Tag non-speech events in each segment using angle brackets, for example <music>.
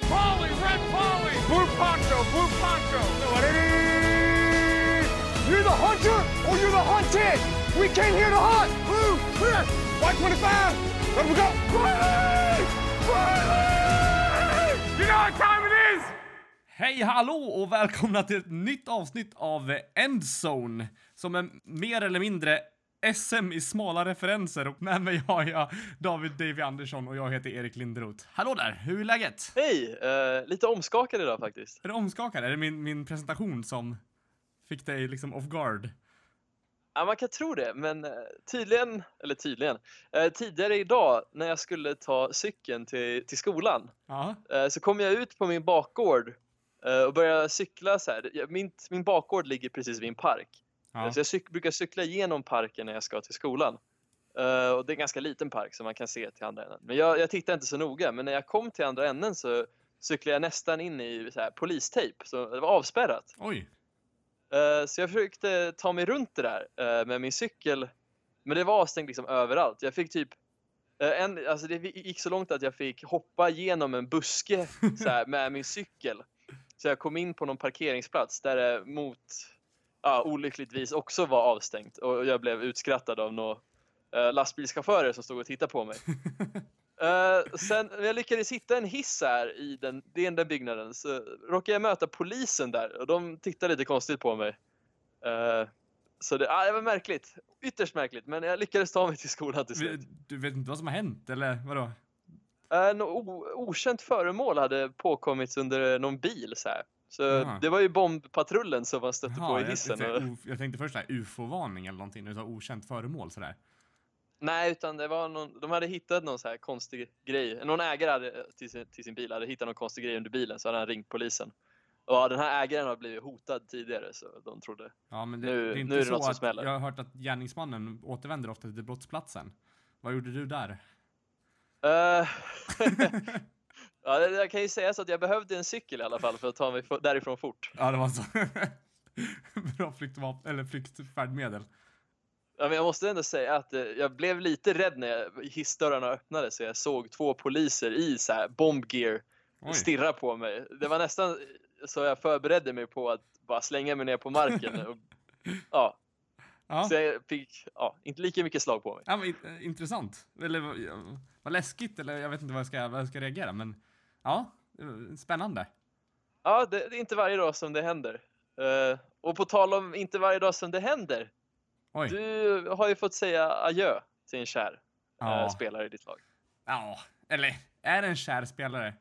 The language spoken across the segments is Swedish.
Red Polly, Red Polly! Blue Poncho, Blue Poncho! You're the hunter or you're the hunted! We came here to hunt! Blue, clear! White 25! Let we go! Riley! Riley! You know what time it is? Hej hallå och välkomna till ett nytt avsnitt av Endzone som är mer eller mindre SM i smala referenser och med mig har jag David Davy Andersson och jag heter Erik Linderoth. Hallå där, hur är läget? Hej! Eh, lite omskakad idag faktiskt. Är du omskakad? Är det min, min presentation som fick dig liksom off guard? Ja, man kan tro det, men eh, tydligen, eller tydligen, eh, tidigare idag när jag skulle ta cykeln till, till skolan eh, så kom jag ut på min bakgård eh, och började cykla så här. Min, min bakgård ligger precis vid en park. Ja. Så jag cyk, brukar cykla genom parken när jag ska till skolan. Eh, och det är en ganska liten park så man kan se till andra änden. Men jag, jag tittar inte så noga, men när jag kom till andra änden så cyklade jag nästan in i så här, polistejp, så det var avspärrat. Oj. Eh, Så jag försökte ta mig runt det där eh, med min cykel. Men det var avstängt liksom överallt. Jag fick typ en, alltså det gick så långt att jag fick hoppa genom en buske så här, <laughs> med min cykel. Så jag kom in på någon parkeringsplats där det mot, ja, olyckligtvis också var avstängt. Och jag blev utskrattad av några uh, lastbilschaufförer som stod och tittade på mig. <laughs> Eh, sen när jag lyckades hitta en hiss här i den, den där byggnaden så råkade jag möta polisen där och de tittade lite konstigt på mig. Eh, så det, ah, det var märkligt. Ytterst märkligt, men jag lyckades ta mig till skolan till slut. Du vet inte vad som har hänt, eller vadå? Uh, något o- okänt föremål hade påkommits under någon bil så här. Så Jaha. det var ju bombpatrullen som man stötte Jaha, på i jag, hissen. jag, tänkte- jag tänkte först ufo-varning eller någonting, du sa okänt föremål sådär. Nej, utan det var någon, de hade hittat någon så här konstig grej. Någon ägare hade, till, sin, till sin bil hade hittat någon konstig grej under bilen så hade han ringt polisen. Och den här ägaren har blivit hotad tidigare så de trodde. Ja, men det, Nu- det är nu inte är det så något som smäller. jag har hört att gärningsmannen återvänder ofta till brottsplatsen. Vad gjorde du där? Eh, <laughs> <laughs> <laughs> ja, jag kan ju säga så att jag behövde en cykel i alla fall för att ta mig därifrån fort. Ja, det var så. <laughs> Bra flyktvapen, eller flyktfärdmedel. Ja, men jag måste ändå säga att eh, jag blev lite rädd när hissdörrarna öppnades så jag såg två poliser i så här bombgear Oj. stirra på mig. Det var nästan så jag förberedde mig på att bara slänga mig ner på marken. Och, <laughs> ja, Ja. så jag fick ja, inte lika mycket slag på mig. Ja, men, in- intressant. Eller vad läskigt, eller jag vet inte vad jag ska, vad jag ska reagera, men ja, spännande. Ja, det, det är inte varje dag som det händer. Eh, och på tal om inte varje dag som det händer. Oj. Du har ju fått säga adjö till en kär Ja. eh, spelare i ditt lag. Ja, eller är det en kär spelare?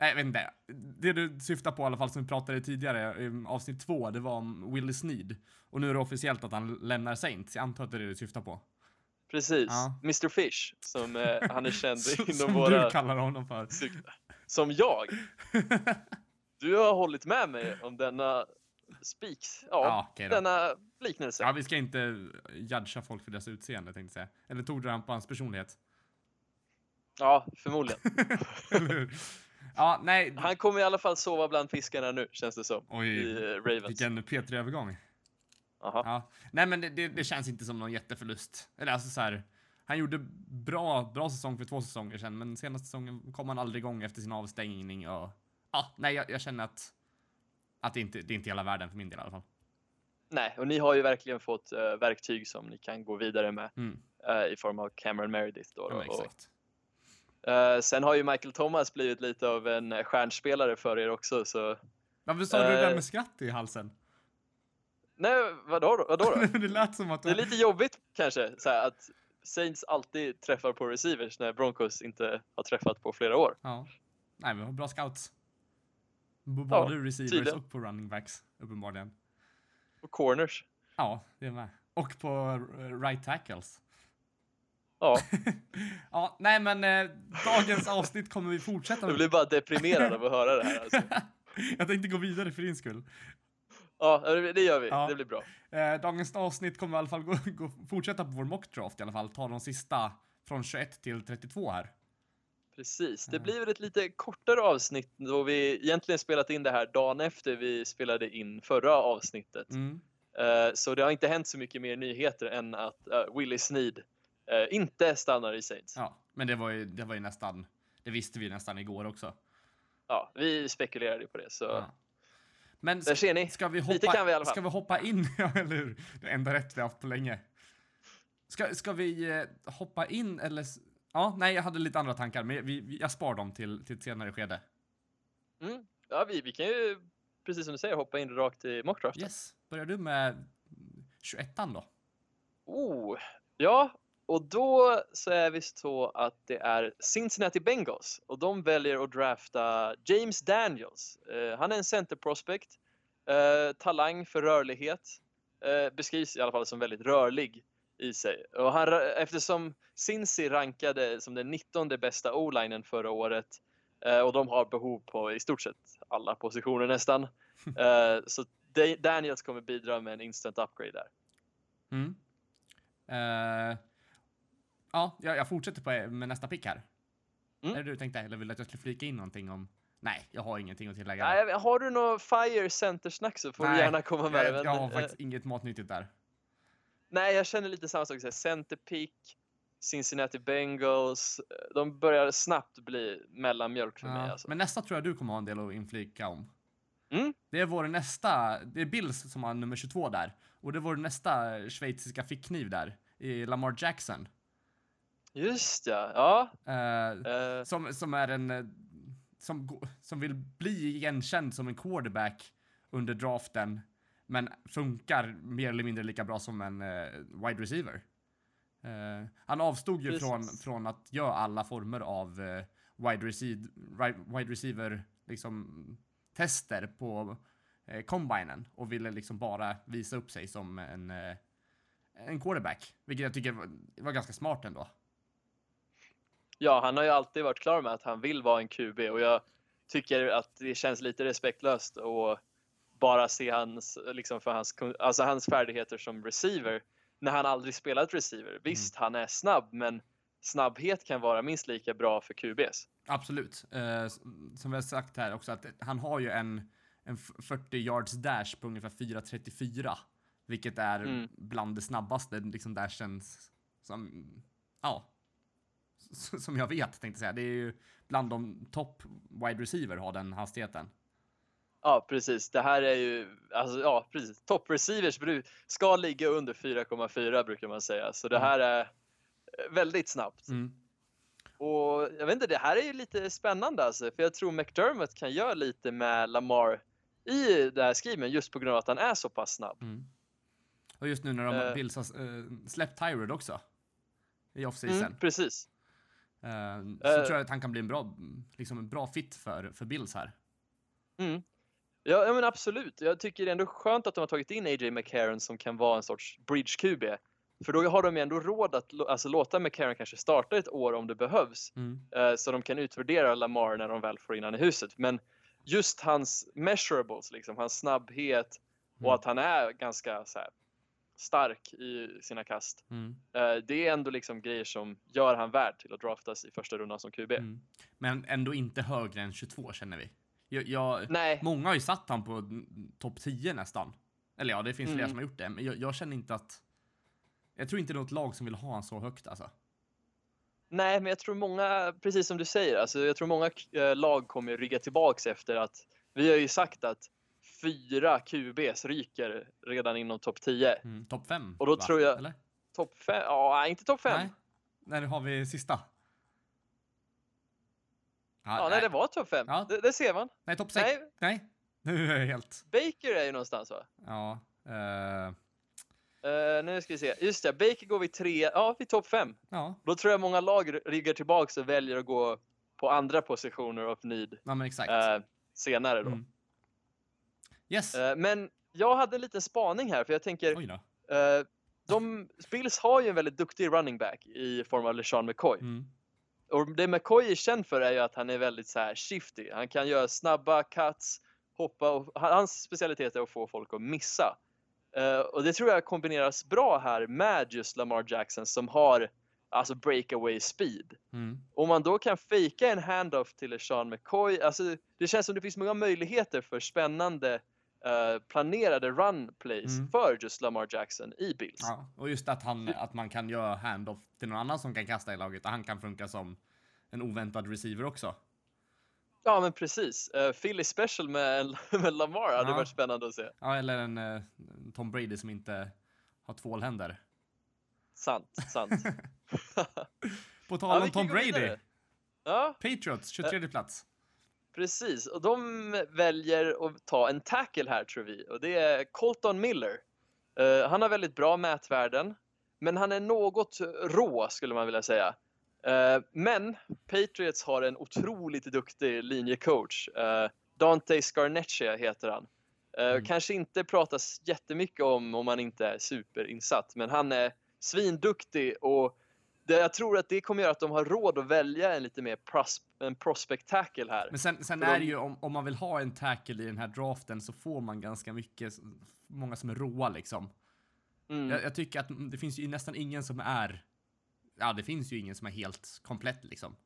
Nej, jag vet inte. Det du syftar på i alla fall som vi pratade tidigare, i avsnitt två, det var om Willie Sneed. Och nu är det officiellt att han lämnar Saints. Jag antar att det är det du syftar på. Precis, Ja. Mr Fish som eh, han är känd <laughs> Som inom som våra... du kallar honom för. Som jag. <laughs> Du har hållit med mig om denna speaks. Ja, Ja, denna liknelse. Ja, vi ska inte judga folk för deras utseende, tänkte jag säga. Eller tog du på hans personlighet? Ja, förmodligen. <laughs> Ja, nej. Han kommer i alla fall sova bland fiskarna nu, känns det som. Oj, I eh, Ravens. vilken P3-övergång. Aha. Ja. Nej, men det, det, känns inte som någon jätteförlust. Eller alltså så här. Han gjorde bra, bra säsong för två säsonger sedan, men senaste säsongen kom han aldrig igång efter sin avstängning och... Ja, nej, jag, jag känner att... Att det inte det är inte hela världen för min del i alla fall. Nej, och ni har ju verkligen fått eh, verktyg som ni kan gå vidare med Mm, eh, i form av Cameron Meredith. Då, ja. Och, eh, sen har ju Michael Thomas blivit lite av en stjärnspelare för er också, så... Varför sa du det där med skratt i halsen? Nej, vadå då? Vadå då? <laughs> det lät som att... Det är lite jobbigt kanske, så här, att Saints alltid träffar på receivers när Broncos inte har träffat på flera år. Ja. Nej, vi har bra scouts. B- Ja, Både receivers tydligen. och på running backs, uppenbarligen. Och corners. Ja, det är med. Och på eh, right tackles. Ja, <laughs> Ja, nej men eh, dagens avsnitt kommer vi fortsätta jag med. blir bara deprimerad av att höra det här. Alltså. <laughs> Jag tänkte gå vidare för din skull. Ja, det gör vi. Ja. Det blir bra. Eh, dagens avsnitt kommer i alla fall gå, <laughs> gå, fortsätta på vår mockdraft i alla fall. Ta de sista från 21 till 32 här. Precis. Det blir väl ett lite kortare avsnitt då vi egentligen spelat in det här dagen efter vi spelade in förra avsnittet. Mm. Eh, Så det har inte hänt så mycket mer nyheter än att uh, Willie Sneed eh, inte stannar i Saints. Ja, men det var ju, det var ju nästan, det visste vi nästan igår också. ja, vi spekulerade ju på det. Så Ja. Men där ser ni. ska vi Lite hoppa, kan vi i alla fall. ska vi hoppa in, <laughs> ja eller hur? Det enda rätt vi haft på länge. Ska, ska vi eh, hoppa in eller? Ja, nej, jag hade lite andra tankar, men vi, jag spar dem till, till ett senare skede. Mm. Ja, vi, vi kan ju, precis som du säger, hoppa in rakt i mockdraften. Yes, börjar du med 21 då? Oh, ja, och då så är vi så att det är Cincinnati Bengals och de väljer att drafta James Daniels. Eh, han är en center prospect, eh, talang för rörlighet, eh, beskrivs i alla fall som väldigt rörlig i sig. Och han, eftersom Cincy rankade som den 19 bästa o-linen förra året och de har behov på i stort sett alla positioner nästan, <laughs> så Da- Daniels kommer bidra med en instant upgrade där. Mm. Eh, ja, jag, jag fortsätter på, med nästa pick här. Mm. Är det du tänkte, eller vill du att jag skulle flika in någonting om? Nej, jag har ingenting att tillägga. Nej, har du något fire center snack så får Nej, du gärna komma med jag, men, jag har eh, faktiskt inget matnyttigt där. Nej, jag känner lite samma sak. så här, Center pick, Cincinnati Bengals. eh, De börjar snabbt bli mellanmjölk för mig. Ja, Alltså. Men nästa tror jag du kommer ha en del att inflika om. Mm. Det är vår nästa, det är Bills som har nummer 22 där. Och det är vår nästa schweiziska fickkniv där, i Lamar Jackson. Just ja, ja. Eh, som, som är en, eh, som, som vill bli igenkänd som en quarterback under draften, men funkar mer eller mindre lika bra som en wide receiver. Eh, han avstod ju Precis. från, från att göra alla former av eh, wide, receive, wide receiver liksom, tester på eh, combinen och ville liksom bara visa upp sig som en, eh, en quarterback, vilket jag tycker var, var ganska smart ändå. Ja, han har ju alltid varit klar med att han vill vara en QB och jag tycker att det känns lite respektlöst att bara se hans, liksom för hans, alltså hans färdigheter som receiver när han aldrig spelat receiver. Visst, han är snabb, men snabbhet kan vara minst lika bra för QBs. Absolut. Eh, som vi har sagt här också att han har ju en, en f- 40 yards dash på ungefär 4.34. Vilket är Mm. bland det snabbaste liksom dashen som, ja, som jag vet tänkte säga. Det är ju bland de topp wide receiver har den hastigheten. Ja, precis. Det här är ju, alltså, ja, precis. Top receivers ska ligga under 4,4 brukar man säga. Så det Mm. här är eh, väldigt snabbt. Mm. Och jag vet inte, det här är ju lite spännande alltså, för jag tror McDermott kan göra lite med Lamar i det här skriven just på grund av att han är så pass snabb. Mm. Och just nu när de Eh. Bills har uh, släppt Tyrod också. I off-season. Mm, precis. Eh, så Eh. tror jag att han kan bli en bra, liksom en bra fit för, för Bills här. Mm. Ja, ja, men absolut. Jag tycker det är ändå skönt att de har tagit in A.J. McCarron som kan vara en sorts bridge-QB. För då har de ju ändå råd att alltså, låta McCarron kanske starta ett år om det behövs. Mm. eh, så de kan utvärdera Lamar när de väl får in han i huset. Men just hans measurables, liksom, hans snabbhet och Mm. att han är ganska så här, stark i sina kast. Mm. Eh, det är ändå liksom grejer som gör han värd till att draftas i första rundan som QB. Mm. Men ändå inte högre än 22 känner vi. Jag, jag, Nej, många har ju satt han på topp 10 nästan. Eller ja, det finns flera Mm. som har gjort det. Men jag, jag känner inte att... Jag tror inte det är något lag som vill ha han så högt alltså. nej, men jag tror många, precis som du säger, alltså, jag tror många eh, lag kommer rygga tillbaks efter att vi har ju sagt att fyra QBs ryker redan inom topp 10. Mm. Topp 5. Och då tror jag- Eller? Topp 5? Ja, inte topp 5. Nej. När har vi sista? Ja, nej, det var topp 5. Ja. Det, det ser man. Nej, topp 6. Nej, Nej. Nu är jag helt... Baker är ju någonstans va? Ja. eh, Uh, nu ska vi se. Just det, Baker går vi tre, ja vid topp 5. ja. Då tror jag många lag ryggar tillbaks och väljer att gå på andra positioner of need ja, men exakt. eh, senare då. Mm. Yes. Eh, men jag hade en liten spaning här för jag tänker, eh, de, Bills har ju en väldigt duktig running back i form av LeSean McCoy. Mm. Och det McCoy är känd för är ju att han är väldigt så här shifty. Han kan göra snabba cuts, hoppa och hans specialitet är att få folk att missa. Eh, och det tror jag kombineras bra här med just Lamar Jackson som har alltså breakaway speed. Mm. Om man då kan fejka en handoff till Sean McCoy, alltså det känns som det finns många möjligheter för spännande eh, planerade run plays Mm. för just Lamar Jackson i Bills. Ja, och just att, han, att man kan göra handoff till någon annan som kan kasta i laget och han kan funka som en oväntad receiver också. Ja, men precis. Uh, Philly special med, <laughs> med Lamar hade Ja. varit spännande att se. Ja, eller en eh, Tom Brady som inte har tvålhänder. Sant, sant. <laughs> <laughs> På tal om Tom Brady. Ja, Patriots, 23 plats. Precis. Och de väljer att ta en tackle här tror vi. Och det är Colton Miller. Eh, han har väldigt bra mätvärden, men han är något rå skulle man vilja säga. Eh, men Patriots har en otroligt duktig linjecoach. Uh, Dante Scarnecchia heter han. Mm. Kanske inte pratas jättemycket om om man inte är superinsatt, men han är svinduktig och jag tror att det kommer göra att de har råd att välja en lite mer pros, en prospect tackle här. Men sen, sen är de- det ju om, om man vill ha en tackle i den här draften så får man ganska mycket, många som är råa liksom. Mm. Jag, jag tycker att det finns ju nästan ingen som är, ja det finns ju ingen som är helt komplett liksom.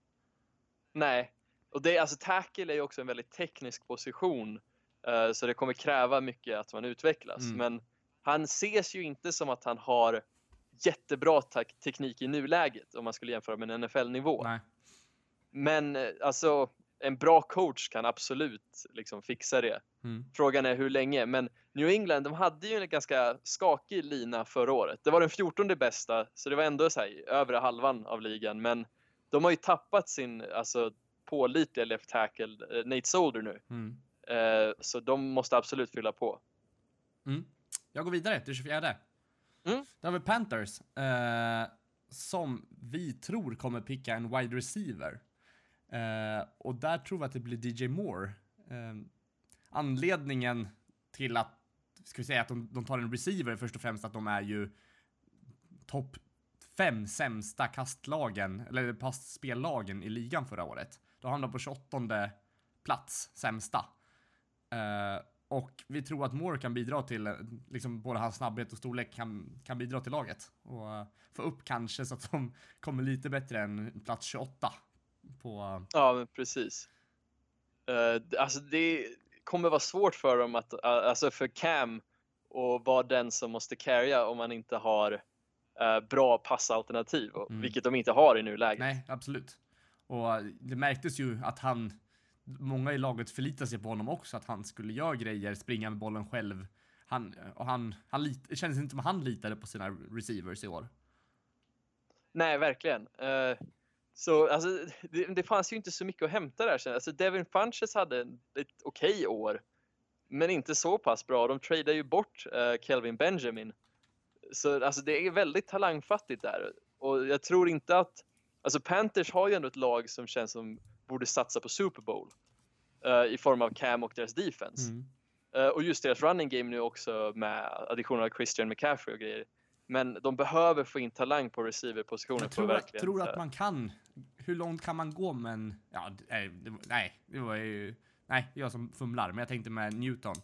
Nej, och det, alltså tackle är ju också en väldigt teknisk position. eh, så det kommer kräva mycket att man utvecklas. Mm. Men han ses ju inte som att han har jättebra teknik i nuläget om man skulle jämföra med en NFL-nivå. Men eh, alltså, en bra coach kan absolut liksom fixa det. Mm. Frågan är hur länge, men New England, de hade ju en ganska skakig lina förra året. Det var den 14 bästa, så det var ändå så här, övre halvan av ligan, men de har ju tappat sin alltså, pålitliga left tackle, eh, Nate Solder nu. Mm. Eh, så de måste absolut fylla på. Mm. Jag går vidare till 24. Mm. Där har vi Panthers. Eh, som vi tror kommer picka en wide receiver. Eh, och där tror vi att det blir DJ Moore. Eh, anledningen till att, ska vi säga att de, de tar en receiver först och främst att de är ju topp fem sämsta kastlagen, eller passspellagen i ligan förra året. De hamnade på 28 plats, sämsta. Eh, och vi tror att Moore kan bidra till, eh, liksom både hans snabbhet och storlek kan, kan bidra till laget. Och eh, få upp kanske så att de <laughs> kommer lite bättre än plats 28 på... Ja, men precis. D- alltså det kommer vara svårt för dem att, uh, alltså för Cam och vara den som måste carrya om man inte har eh, bra passalternativ, Mm. vilket de inte har i nuläget. Nej, absolut. Och det märktes ju att han, många i laget förlitade sig på honom också, att han skulle göra grejer, springa med bollen själv. Han, och han, han lit, det kändes inte som att han litade på sina receivers i år. Nej, verkligen. Uh, så alltså, det, det fanns ju inte så mycket att hämta där. Alltså, Devin Funches hade ett okej år, men inte så pass bra. De tradade ju bort uh, Kelvin Benjamin. Så alltså, det är väldigt talangfattigt där. Och jag tror inte att... Alltså Panthers har ju ändå ett lag som känns som borde satsa på Super Bowl. eh, I form av Cam och deras defense. Mm. Eh, och just deras running game nu också med additionen av Christian McCaffrey och grejer. Men de behöver få in talang på receiverpositionen Jag tror, att, tror att man kan. Hur långt kan man gå med en... Ja, nej, det, var- nej, det var ju... Nej, jag som fumlar, men jag tänkte med Newton.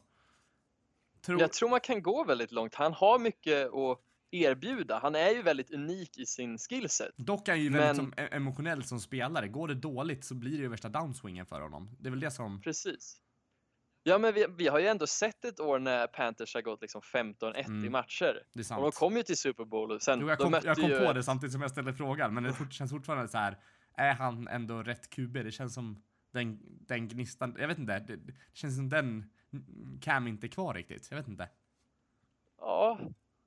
Tror, Jag tror man kan gå väldigt långt. Han har mycket att erbjuda. Han är ju väldigt unik i sin skillset. dock är han ju väldigt men- som, e- emotionell som spelare. Går det dåligt så blir det ju värsta downswingen för honom. Det är väl det som... Precis. Ja, men vi, vi har ju ändå sett ett år när Panthers har gått liksom 15-1 i Mm. matcher. Det är Och sant. de kom ju till Super Bowl och sen Jo, jag kom, jag kom ju... på det samtidigt som jag ställde frågan, men det känns fortfarande så här. Är han ändå rätt QB? Det känns som den, den gnistan. Jag vet inte. Det, det känns som den Cam inte är kvar riktigt. Jag vet inte. Ja,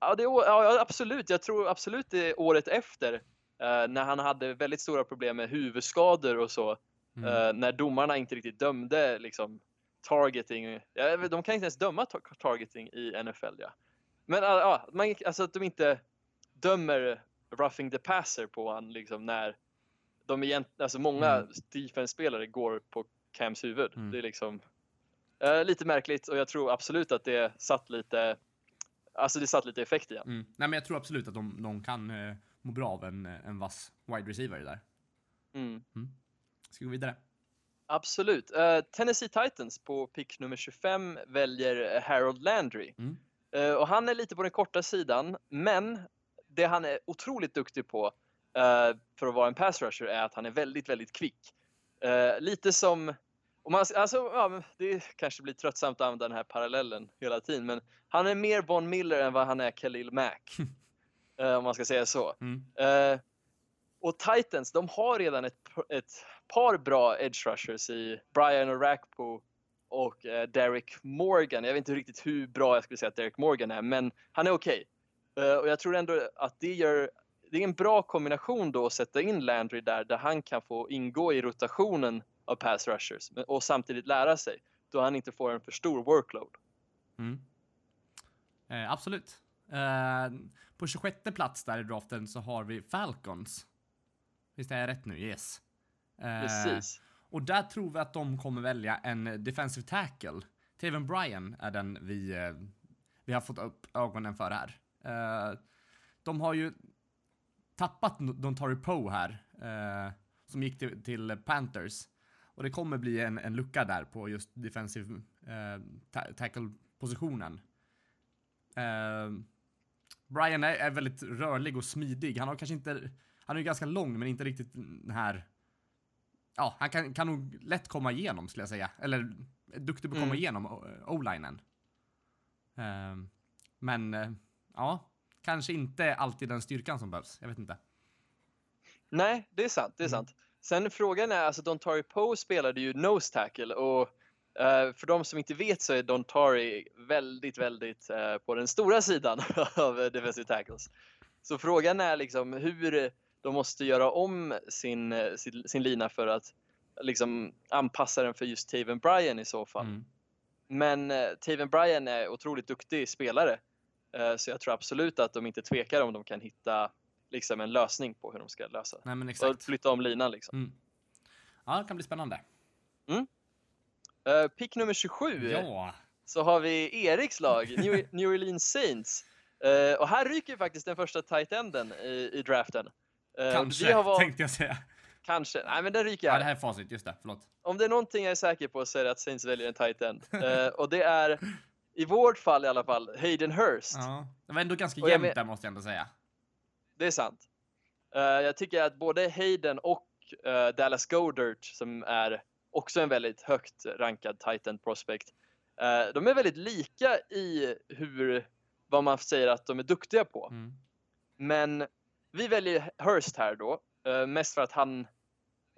ja, det, ja, absolut. Jag tror absolut det är året efter eh, när han hade väldigt stora problem med huvudskador och så. Mm. Eh, när domarna inte riktigt dömde liksom targeting. Ja, de kan inte ens döma tar- targeting i NFL. Ja. Men ja, ja, man, alltså att de inte dömer roughing the passer på han liksom när de egent, alltså många Mm. defense-spelare går på Cams huvud. Mm. Det är liksom eh, lite märkligt och jag tror absolut att det satt lite Alltså det satt lite effekt i. Mm. Nej, men jag tror absolut att de, de kan eh, må bra av en, eh, en vass wide receiver där. Mm. Ska vi gå vidare? Absolut. Eh, Tennessee Titans på pick nummer 25 väljer Harold Landry. Mm. Eh, och han är lite på den korta sidan, men det han är otroligt duktig på eh, för att vara en pass rusher är att han är väldigt, väldigt kvick. Eh, lite som, om man, alltså, ja, det kanske blir tröttsamt att använda den här parallellen hela tiden, men han är mer Von Miller än vad han är Khalil Mack. <laughs> eh, om man ska säga så. Mm. Eh, och Titans, de har redan ett, ett par bra edge rushers i Brian Orakpo och eh, Derek Morgan. Jag vet inte riktigt hur bra jag skulle säga att Derek Morgan är, men han är okej. Eh, och jag tror ändå att det gör det är en bra kombination då att sätta in Landry där, där han kan få ingå i rotationen av pass rushers och samtidigt lära sig då han inte får en för stor workload. Mm. Eh, absolut. Eh, på 26 plats där i draften så har vi Falcons. Visst är jag rätt nu? Yes. Eh, Precis. Och där tror vi att de kommer välja en defensive tackle. Taven Bryan är den vi, eh, vi har fått upp ögonen för här. Eh, de har ju tappat Dontari Poe här, eh, som gick till, till Panthers. Och det kommer bli en, en lucka där på just defensive eh, ta- tackle-positionen. Eh, Brian är, är väldigt rörlig och smidig. Han har kanske inte, han är ju ganska lång men inte riktigt den här Ja, han kan, kan nog lätt komma igenom skulle jag säga. Eller duktig på att komma Mm. igenom o-linen. Ehm, men eh, ja, kanske inte alltid den styrkan som behövs. Jag vet inte. Nej, det är sant. Det är Mm. Sen frågan är, alltså Dontari Poe spelade ju nose tackle och eh, för de som inte vet så är Dontari väldigt, väldigt eh, på den stora sidan <laughs> av defensive tackles. Så frågan är liksom hur de måste göra om sin, sin, sin lina för att liksom anpassa den för just Taven Bryan i så fall. Mm. Men eh, Taven Bryan är otroligt duktig spelare. Eh, så jag tror absolut att de inte tvekar om de kan hitta liksom en lösning på hur de ska lösa Nej men och exakt. flytta om linan liksom. Mm. Ja, det kan bli spännande. Uh, pick nummer 27 Ja. så har vi Eriks lag, New, New Orleans Saints. Eh, och här ryker faktiskt den första tight enden i, i draften. Och Kanske, valt, tänkte jag säga. Kanske, nej men den ryker Ja, här. det här är facit, just det. Förlåt. Om det är någonting jag är säker på så är det att Saints väljer en tight end. Och det är, i vårt fall i alla fall, Hayden Hurst. Ja. Det var ändå ganska Och jag jämnt men- där måste jag ändå säga. Det är sant. Eh, jag tycker att både Hayden och eh, Dallas Goddard, som är också en väldigt högt rankad Titan prospect, eh, de är väldigt lika i hur, vad man säger att de är duktiga på. Mm. Men vi väljer Hurst här då, mest för att han,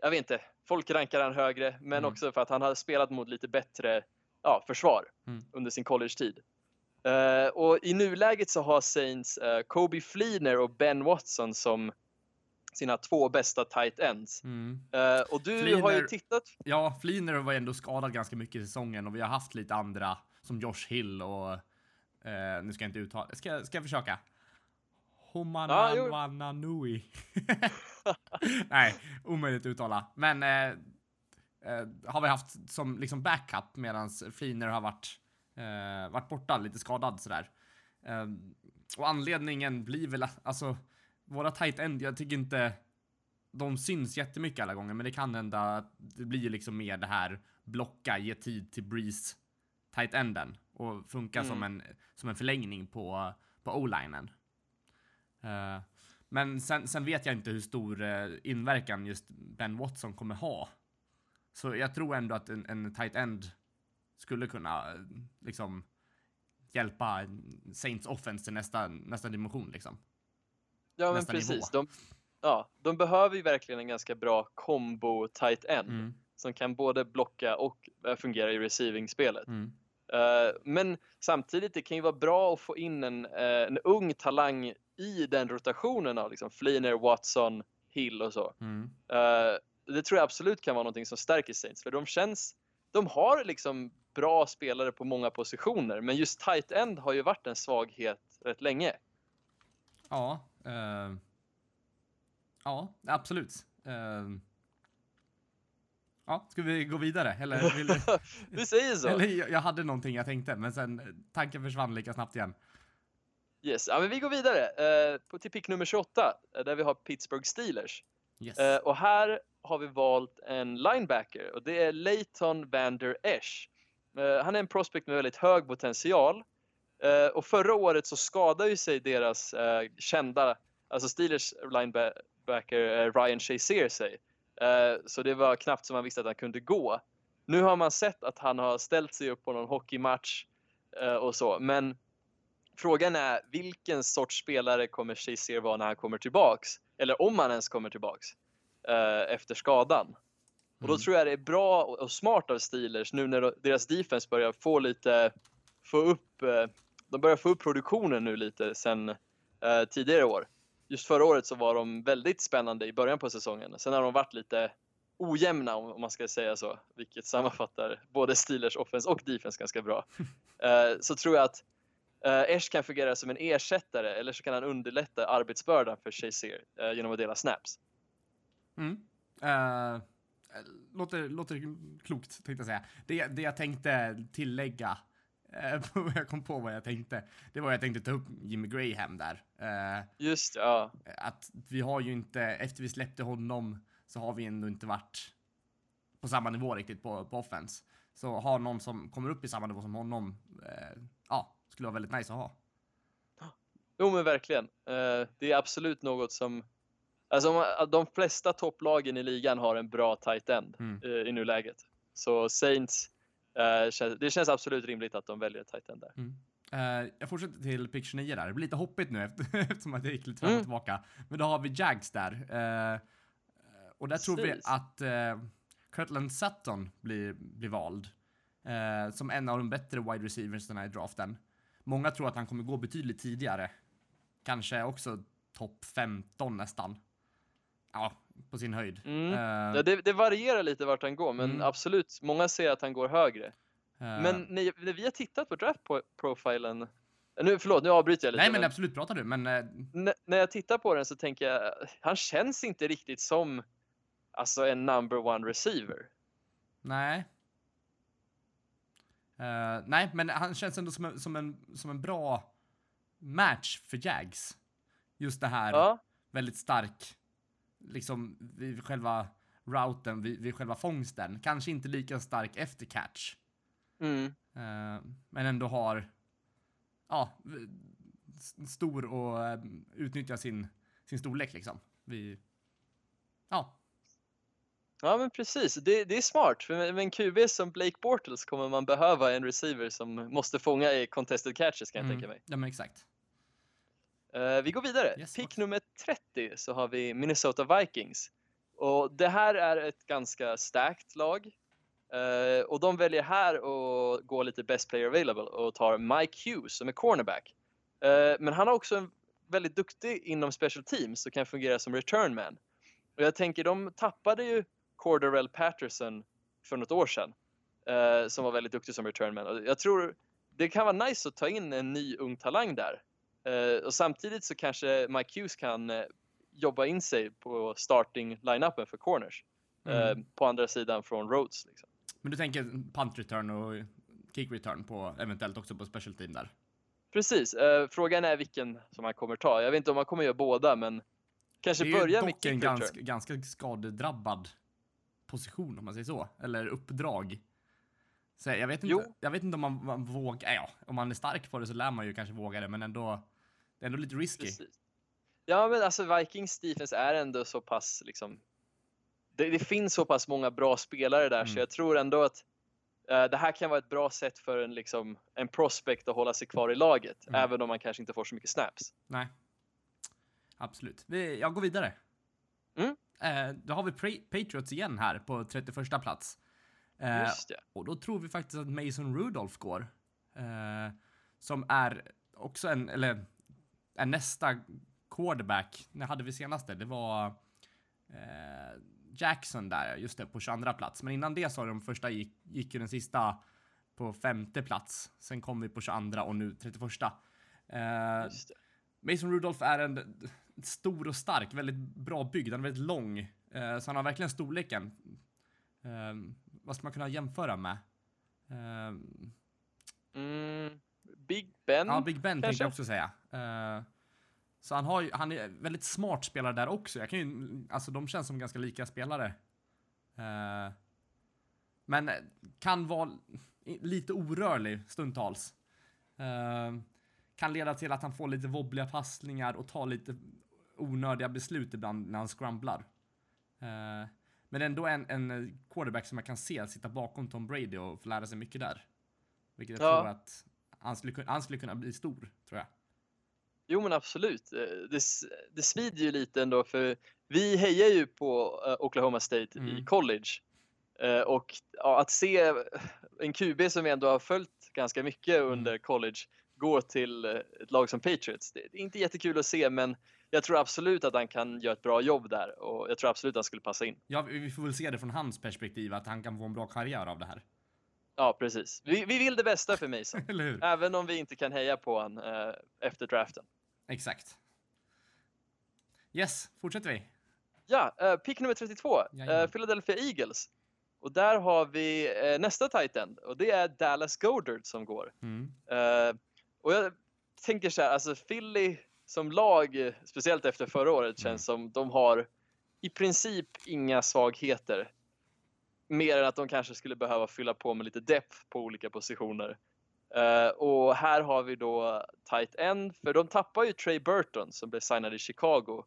jag vet inte, folk rankar han högre, men Mm. också för att han har spelat mot lite bättre ja, försvar Mm. under sin college-tid. Eh, och i nuläget så har Saints eh, Kobe Fleener och Ben Watson som sina två bästa tight ends. Mm. Eh, och du har ju Fleener- tittat, Ja, Fleener var ändå skadad ganska mycket i säsongen och vi har haft lite andra som Josh Hill och nu ska jag inte uttala, ska, ska jag försöka? Jo. Homananui. <laughs> Nej, omöjligt att uttala. Men har vi haft som liksom backup medan Fleener har varit, eh, varit borta, lite skadad sådär. Eh, och anledningen blir väl att- alltså våra tight end, jag tycker inte de syns jättemycket alla gånger, men det kan hända att det blir liksom mer det här blocka, ge tid till Breeze tight enden och funka som, en, som en förlängning på, på o-linen. Eh, men sen, sen vet jag inte hur stor eh, inverkan just Ben Watson kommer ha. Så jag tror ändå att en, en tight end skulle kunna eh, liksom hjälpa Saints offense till nästa, nästa dimension liksom. ja men nästa nivå. precis, de, ja, de behöver ju verkligen en ganska bra combo tight end Mm, som kan både blocka och eh, fungera i receiving-spelet. mm, Eh, men samtidigt, det kan ju vara bra att få in en, eh, en ung talang i den rotationen av liksom Fleener, Watson, Hill och så. mm. Eh, det tror jag absolut kan vara någonting som stärker Saints, för de känns, de har liksom bra spelare på många positioner, men just tight end har ju varit en svaghet rätt länge. Ja, eh, ja, absolut. Eh, ja, ska vi gå vidare? Eller, vill, <laughs> Vi säger så. eller jag, hade någonting jag tänkte, men sen eh, tanken försvann lika snabbt igen. Yes. Ja, men vi går vidare eh, på, till pick nummer 28, eh, där vi har Pittsburgh Steelers. Yes. Eh, och här har vi valt en linebacker och det är Leighton Vander Esch. Eh, han är en prospect med väldigt hög potential. Eh, och förra året så skadade ju sig deras eh, kända, alltså Steelers linebacker eh, Ryan Shazier sig. Eh, så det var knappt som man visste att han kunde gå. Nu har man sett att han har ställt sig upp på någon hockeymatch eh, och så, men frågan är vilken sorts spelare kommer Shazier vara när han kommer tillbaks? Eller om han ens kommer tillbaks eh, efter skadan. Och då Mm. tror jag det är bra och, smart av Steelers nu när de- deras defense börjar få lite, få upp, eh, de börjar få upp produktionen nu lite sen eh, tidigare år. Just förra året så var de väldigt spännande i början på säsongen. Sen har de varit lite ojämna om man ska säga så, vilket sammanfattar både Steelers offense och defense ganska bra. <laughs> Eh, så tror jag att eh, Esch kan fungera som en ersättare eller så kan han underlätta arbetsbördan för Shazier eh, genom att dela snaps. Mm. Eh, låter, låter klokt, tänkte jag säga. Det, det jag tänkte tillägga, eh, <laughs> jag kom på vad jag tänkte, det var jag tänkte ta upp Jimmy Graham där. Eh, Just ja. att vi har ju inte, efter vi släppte honom, så har vi ändå inte varit på samma nivå riktigt på, på offense. Så ha någon som kommer upp i samma nivå som honom, eh, ja, skulle vara väldigt nice att ha. Jo men verkligen. Eh, det är absolut något som... Alltså man- de flesta topplagen i ligan har en bra tight end Mm. eh, i nuläget. Så Saints, eh, det känns absolut rimligt att de väljer tight end där. Eh, jag fortsätter till pick 29 där. Det blir lite hoppigt nu <laughs> efter, eftersom att jag gick lite fram och Mm. tillbaka. Men då har vi Jags där. Eh, och där tror vi Precis. att Cortland Sutton blir, blir vald. eh, som en av de bättre wide receivers den här draften. Många tror att han kommer gå betydligt tidigare. Kanske också topp 15 nästan. Ja, på sin höjd. Mm. Eh, Ja, det, det varierar lite vart han går, men Mm. absolut, många ser att han går högre. eh, Men när, när vi har tittat på draft-profilen, eh, nu, förlåt, nu avbryter jag lite. nej, men absolut, prata du. Men eh, N- när jag tittar på den så tänker jag, han känns inte riktigt som alltså en number one receiver. Nej. Eh, nej, men han känns ändå som en, som en, som en bra match för Jags. Just det här Ja, väldigt stark, liksom vid själva routen, vid, vid själva fångsten. Kanske inte lika stark efter catch. mm. eh, men ändå har, ja, stor och eh, utnyttjar sin, sin storlek liksom. Vi, ja, Ja men precis, det, det är smart. För med, med en QB som Blake Bortles kommer man behöva en receiver som måste fånga i contested catches kan jag mm, tänka mig. ja men exakt. Eh, vi går vidare. Yes, Pick nummer 30 så har vi Minnesota Vikings. Och det här är ett ganska starkt lag. Eh, och de väljer här att gå lite best player available och tar Mike Hughes som är cornerback. Eh, men han är också en väldigt duktig inom special teams och kan fungera som return man. Och jag tänker, de tappade ju Cordarell Patterson för något år sedan. som var väldigt duktig som return man. Och jag tror det kan vara nice att ta in en ny ung talang där. Eh, och samtidigt så kanske Mike Hughes kan eh, jobba in sig på starting line-upen för corners. Eh, Mm. på andra sidan från Rhodes. Liksom. Men du tänker punt return och kick return på eventuellt också på special team där? Precis, frågan är vilken som han kommer ta. Jag vet inte om han kommer göra båda men kanske Det är ju börja med dock en kick ganska, return. ganska skadedrabbad position om man säger så. Eller uppdrag. Så jag vet inte, Jo. jag vet inte om man, man vågar, ja, om man är stark på det så lär man ju kanske våga det, men ändå, det är ändå lite risky. Precis. Ja men alltså Vikings defense är ändå så pass liksom det, det finns så pass många bra spelare där så Mm. jag tror ändå att eh, det här kan vara ett bra sätt för en, liksom, en prospect att hålla sig kvar i laget Mm. även om man kanske inte får så mycket snaps. Nej. Absolut. Vi, jag går vidare. Mm. Eh, då har vi Patriots igen här på 31 plats. Eh, Just det. Och då tror vi faktiskt att Mason Rudolph går. Som är också en, eller är nästa quarterback. När hade vi senaste? Det var eh, Jackson där, just det, på 22 plats. Men innan det så de första gick, gick ju den sista på femte plats. Sen kom vi på 22 och nu 31. Eh. Mason Rudolph är en stor och stark, väldigt bra byggd, han är väldigt lång. Eh, så han har verkligen storleken. Eh, vad ska man kunna jämföra med? Eh, Mm, Big Ben ja, Big Ben tänkte kanske? jag också säga. Eh, så han, har ju, han är väldigt smart spelare där också. Jag kan ju, alltså de känns som ganska lika spelare. Eh, men kan vara lite orörlig stundtals. Eh, kan leda till att han får lite wobbliga passningar och tar lite onödiga beslut ibland när han scramblar. Eh, men ändå en, en quarterback som jag kan se sitta bakom Tom Brady och få lära sig mycket där. Vilket jag Ja. tror att han skulle, han skulle kunna bli stor, tror jag. Jo men absolut. Eh, Det, det svider ju lite ändå för vi hejar ju på eh, Oklahoma State i Mm. college. Eh, och ja, att se en QB som vi ändå har följt ganska mycket Mm. under college gå till ett lag som Patriots. Det är inte jättekul att se men jag tror absolut att han kan göra ett bra jobb där och jag tror absolut att han skulle passa in. Ja, vi vi får väl se det från hans perspektiv, att han kan få en bra karriär av det här. Ja, precis. Vi, vi vill det bästa för Mason. <laughs> Eller hur? Även om vi inte kan heja på han eh, efter draften. Exakt. Yes, fortsätter vi. Ja, eh, pick nummer 32. Jajamän. eh, Philadelphia Eagles. Och där har vi eh, nästa tight end och det är Dallas Goddard som går. Mm. Eh, och jag tänker så här, alltså Philly som lag, speciellt efter förra året, känns som de har i princip inga svagheter. Mer än att de kanske skulle behöva fylla på med lite depth på olika positioner. Eh, och här har vi då tight end, för de tappar ju Trey Burton som blev signad i Chicago.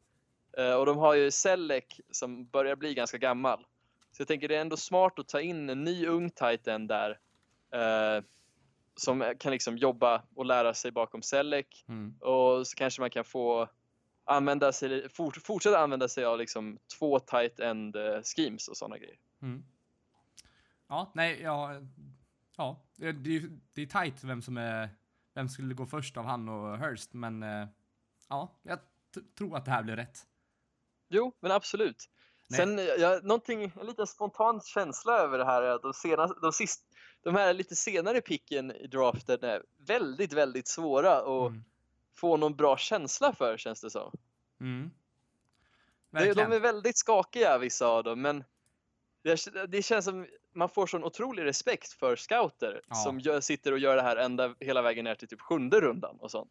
Eh, och de har ju Selleck som börjar bli ganska gammal. Så jag tänker det är ändå smart att ta in en ny ung tight end där. eh, som kan liksom jobba och lära sig bakom Selleck. Mm. Och så kanske man kan få använda sig, fort, fortsätta använda sig av liksom två tight end schemes och sådana grejer. Mm. Ja, nej, ja, ja, det, är det är tight vem som är, vem skulle gå först av han och Hurst, men eh, ja, jag tror att det här blir rätt. Jo, men absolut. Nej. Sen, jag, någonting, en liten spontan känsla över det här är att de, senaste, de, sist, de här lite senare picken i draften är väldigt, väldigt svåra att Mm. få någon bra känsla för känns det som. Mm. De, är väldigt skakiga vissa av dem, men det, känns som man får sån otrolig respekt för scouter Ja. som gör, sitter och gör det här ända hela vägen ner till typ sjunde rundan och sånt.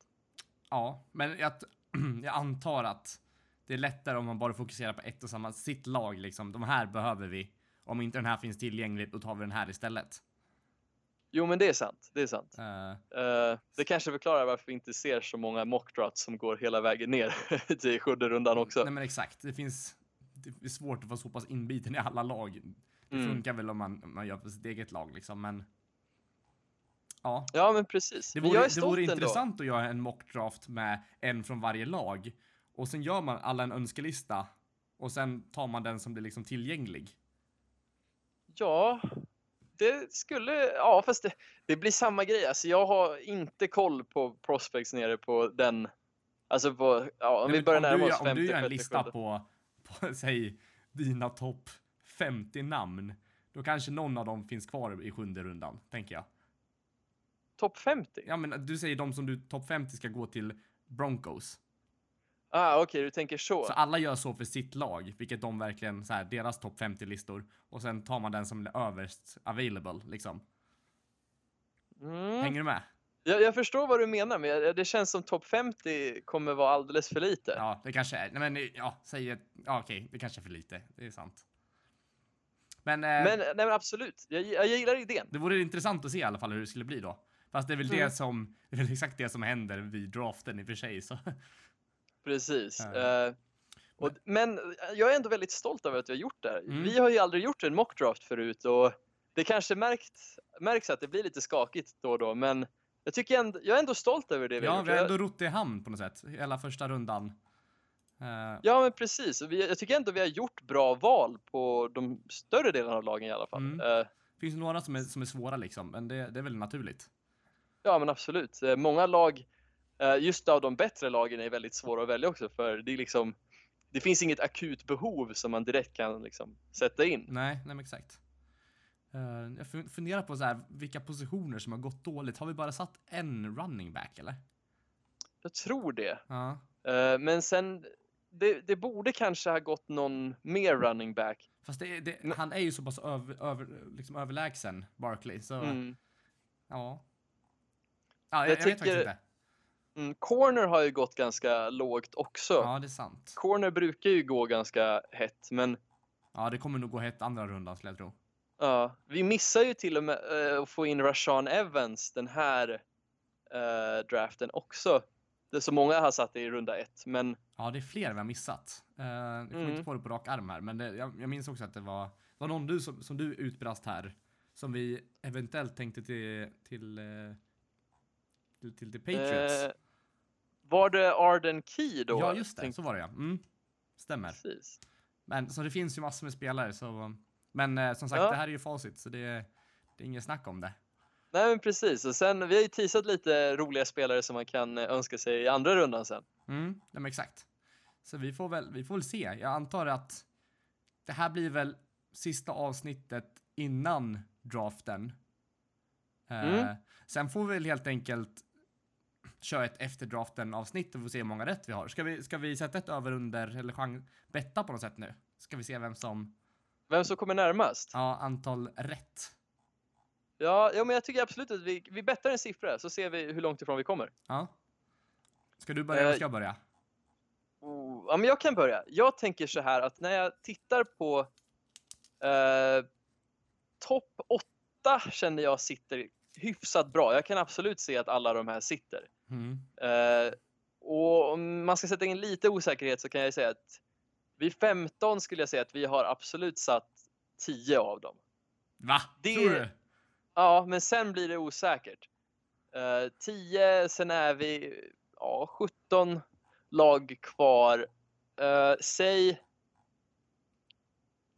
Ja, men jag, <clears throat> jag antar att det är lättare om man bara fokuserar på ett och samma, sitt lag liksom. De här behöver vi. Om inte den här finns tillgänglig, då tar vi den här istället. Jo, men det är sant. Det är sant. Eh, Eh, det kanske förklarar varför vi inte ser så många mock drafts som går hela vägen ner <laughs> till sjunde rundan också. nej men exakt, det finns, det är svårt att vara så pass inbiten i alla lag. Det Mm. funkar väl om man, om man gör på sitt eget lag liksom, men ja. Ja, men precis. Det Men vore, är det vore ändå. intressant att göra en mockdraft med en från varje lag. Och sen gör man alla en önskelista. Och sen tar man den som blir liksom tillgänglig. Ja, det skulle... Ja, fast det, det blir samma grej. Alltså, jag har inte koll på prospects nere på den... Alltså på... Ja, om Nej, vi men börjar närma oss 50, Om du gör en 50, lista 70. på, på <laughs> säg, dina topp 50 namn. Då kanske någon av dem finns kvar i sjunde rundan, tänker jag. Topp 50? Ja, men du säger de som du topp 50 ska gå till Broncos. Ah, okej, du tänker så. Så alla gör så för sitt lag, vilket de verkligen, så här, deras topp 50-listor. Och sen tar man den som är överst available, liksom. Mm. Hänger du med? Jag, jag förstår vad du menar, men det känns som topp 50 kommer vara alldeles för lite. Ja, det kanske är. Nej, men ja, säg ett, ja, okej, det kanske är för lite. Det är sant. Men, eh, Men, nej, men absolut, jag, jag gillar idén. det vore intressant att se i alla fall hur det skulle bli då. Fast det är väl Mm. det som, det är väl exakt det som händer vid draften i och för sig. Så. Precis. Ja. Eh, och, men jag är ändå väldigt stolt över att vi har gjort det här. Mm. Vi har ju aldrig gjort en mockdraft förut och det kanske märkt, märks att det blir lite skakigt då och då, men jag, tycker ändå, jag är ändå stolt över det vi Ja, vi har ändå rott det i hamn på något sätt. Hela första rundan. Eh, Ja, men precis. Jag tycker ändå vi har gjort bra val på de större delarna av lagen i alla fall. Mm. Det finns några som är, som är svåra liksom, men det, det är väl naturligt. ja, men absolut. Eh, många lag, just av de bättre lagen, är väldigt svåra att välja också för det är liksom det finns inget akut behov som man direkt kan liksom sätta in. Nej, nej men exakt. Eh, jag fun- funderar på så här, vilka positioner som har gått dåligt. Har vi bara satt en running back eller? Jag tror det. Ja. Eh, Men sen, det, det borde kanske ha gått någon mer running back. Fast det, det, Men- han är ju så pass över, över, liksom överlägsen, Barkley. Så Mm. ja. Ja, jag, Jag jag, vet faktiskt tycker- inte. Mm. Corner har ju gått ganska lågt också. Ja, det är sant. Corner brukar ju gå ganska hett, men Ja, det kommer nog gå hett andra rundan skulle jag tro. Ja, vi missar ju till och med eh, att få in Rashawn Evans den här eh, draften också. Det är så många har satt det i runda ett, men Ja, det är fler vi har missat. Uh, jag kommer Mm. inte på det på rak arm här, men det, jag, jag minns också att det var, var någon du som, som du utbrast här, som vi eventuellt tänkte till, till, till, till, till Patriots. var det Arden Key då? ja, just det. Tänkte- Så var det ja. Mm. Stämmer. Precis. Men så det finns ju massor med spelare, så Men eh, som sagt, Ja. det här är ju facit, så det, det är inget snack om det. Nej men precis, och sen vi har ju teasat lite roliga spelare som man kan eh, önska sig i andra rundan sen. Mm, nej, men exakt. Så vi får, väl, vi får väl se. Jag antar att det här blir väl sista avsnittet innan draften. Eh, Mm. sen får vi väl helt enkelt köra ett efter draften avsnitt och får se hur många rätt vi har. Ska vi, ska vi sätta ett över under eller chans, betta på något sätt nu? Ska vi se vem som, Vem som kommer närmast? ja, antal rätt. Ja, ja men jag tycker absolut att vi, vi bettar en siffra så ser vi hur långt ifrån vi kommer. Ja. Ska du börja eller Eh, ska jag börja? Oh, ja, men jag kan börja. Jag tänker så här att när jag tittar på eh, topp 8 känner jag sitter hyfsat bra. Jag kan absolut se att alla de här sitter. Mm. Eh, och om man ska sätta in lite osäkerhet så kan jag säga att vid 15 skulle jag säga att vi har absolut satt 10 av dem. Va? Det- Tror du? Ja, men sen blir det osäkert. Eh, 10, sen är vi ja, 17 lag kvar. Eh, säg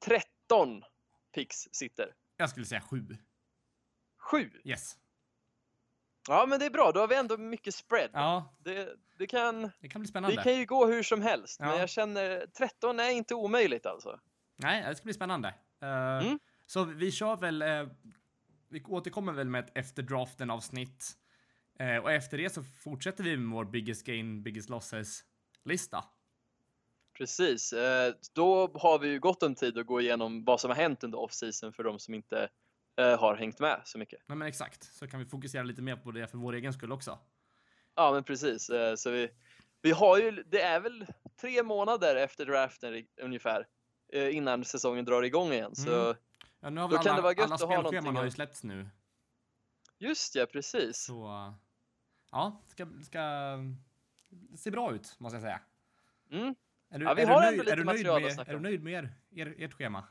13 picks sitter. Jag skulle säga sju. 7. Yes. Ja, men det är bra. Då har vi ändå mycket spread. Ja, Det, det, kan, det kan bli det spännande. kan ju gå hur som helst, men Ja. jag känner 13 är inte omöjligt alltså. Nej, det ska bli spännande. Eh, Mm. Så vi kör väl, eh, vi återkommer väl med ett efter draften avsnitt. Eh, och efter det så fortsätter vi med vår biggest gain, biggest losses lista. Precis. Då har vi ju gott om tid att gå igenom vad som har hänt under off-season för de som inte har hängt med så mycket. Nej men exakt, så kan vi fokusera lite mer på det för vår egen skull också. Ja, men precis. Eh, Så vi, vi har ju, det är väl tre månader efter draften ungefär eh, innan säsongen drar igång igen. Så Mm. Ja, nu har Då väl kan alla, det vara gött alla att ha någonting har ju att- släppts nu. just ja, precis. Så eh, ja, ska, ska se bra ut måste jag säga. Mm. Är du, Ja, vi är har du ändå nöjd, lite är du nöjd material att med, snacka Är du om. nöjd med er, er, ert schema?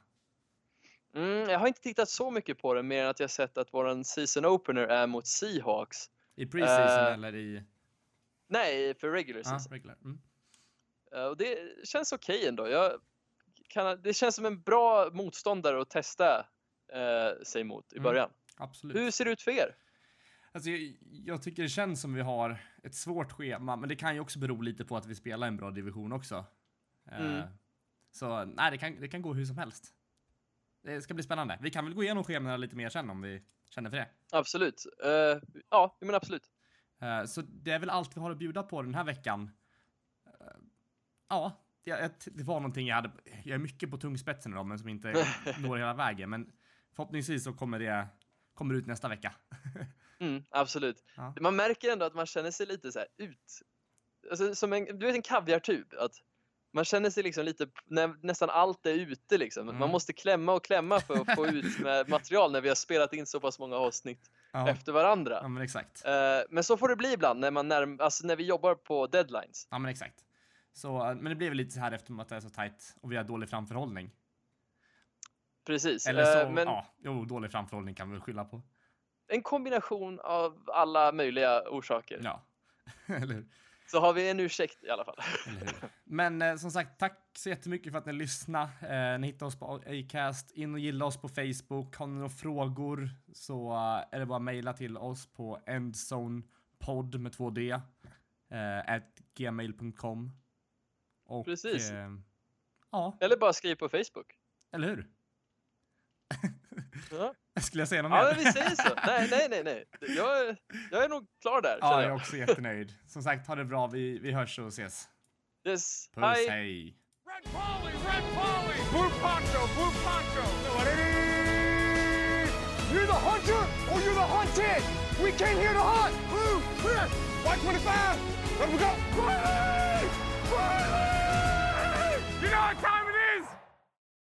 Mm, jag har inte tittat så mycket på det mer än att jag sett att våran season opener är mot Seahawks. I preseason Eh, eller i Nej, för regular season. regular? Mm. Eh, Och det känns okej ändå. Jag kan, det känns som en bra motståndare att testa eh, sig mot i Mm. början. Absolut. Hur ser det ut för er? Alltså, jag, jag tycker det känns som vi har ett svårt schema, men det kan ju också bero lite på att vi spelar en bra division också. Mm. så nej, det kan, det kan gå hur som helst. Det ska bli spännande. Vi kan väl gå igenom scheman lite mer sen om vi känner för det. Absolut. Eh, ja, men absolut. Eh, så det är väl allt vi har att bjuda på den här veckan. Eh, ja, jag, det var någonting jag hade. Jag är mycket på tungspetsen idag, men som inte <laughs> når hela vägen. Men förhoppningsvis så kommer det kommer ut nästa vecka. <laughs> Mm, absolut. Ja. Man märker ändå att man känner sig lite så här ut. Alltså, som en, du vet en kaviartub. Att man känner sig liksom lite, när nästan allt är ute liksom. Mm. Man måste klämma och klämma för att få ut <laughs> med material när vi har spelat in så pass många avsnitt Ja, efter varandra. ja men exakt. Eh, men så får det bli ibland när, man närm- alltså när vi jobbar på deadlines. Ja, men exakt. Så, eh, men det blir väl lite så här eftersom att det är så tajt och vi har dålig framförhållning. Precis. Eller så, Eh, men ja, jo, dålig framförhållning kan vi skylla på. en kombination av alla möjliga orsaker. Ja, <laughs> eller hur? Så har vi en ursäkt i alla fall. Men eh, som sagt, tack så jättemycket för att ni lyssnade. Eh, ni hittar oss på Acast. In och gilla oss på Facebook. Har ni några frågor så eh, är det bara att mejla till oss på endzonepod med 2D. Eh, gmail.com. Och, Precis. Eh, ja, Eller bara skriv på Facebook. eller hur? <laughs> Ja, <laughs> Skulle jag säga något ja mer? men vi säger så. Nej, nej, nej, nej. Jag är, jag är nog klar där. Ja, känner jag är också jättenöjd. Som sagt, ha det bra. Vi, vi hörs och ses. Yes. Puss, Hej. hej. Red Polly, Red Polly! Blue Poncho, Blue Poncho! You're the hunter or you're the hunted. We came here to hunt. Blue, clear. White 25. Let we go. Riley! Riley! You know what time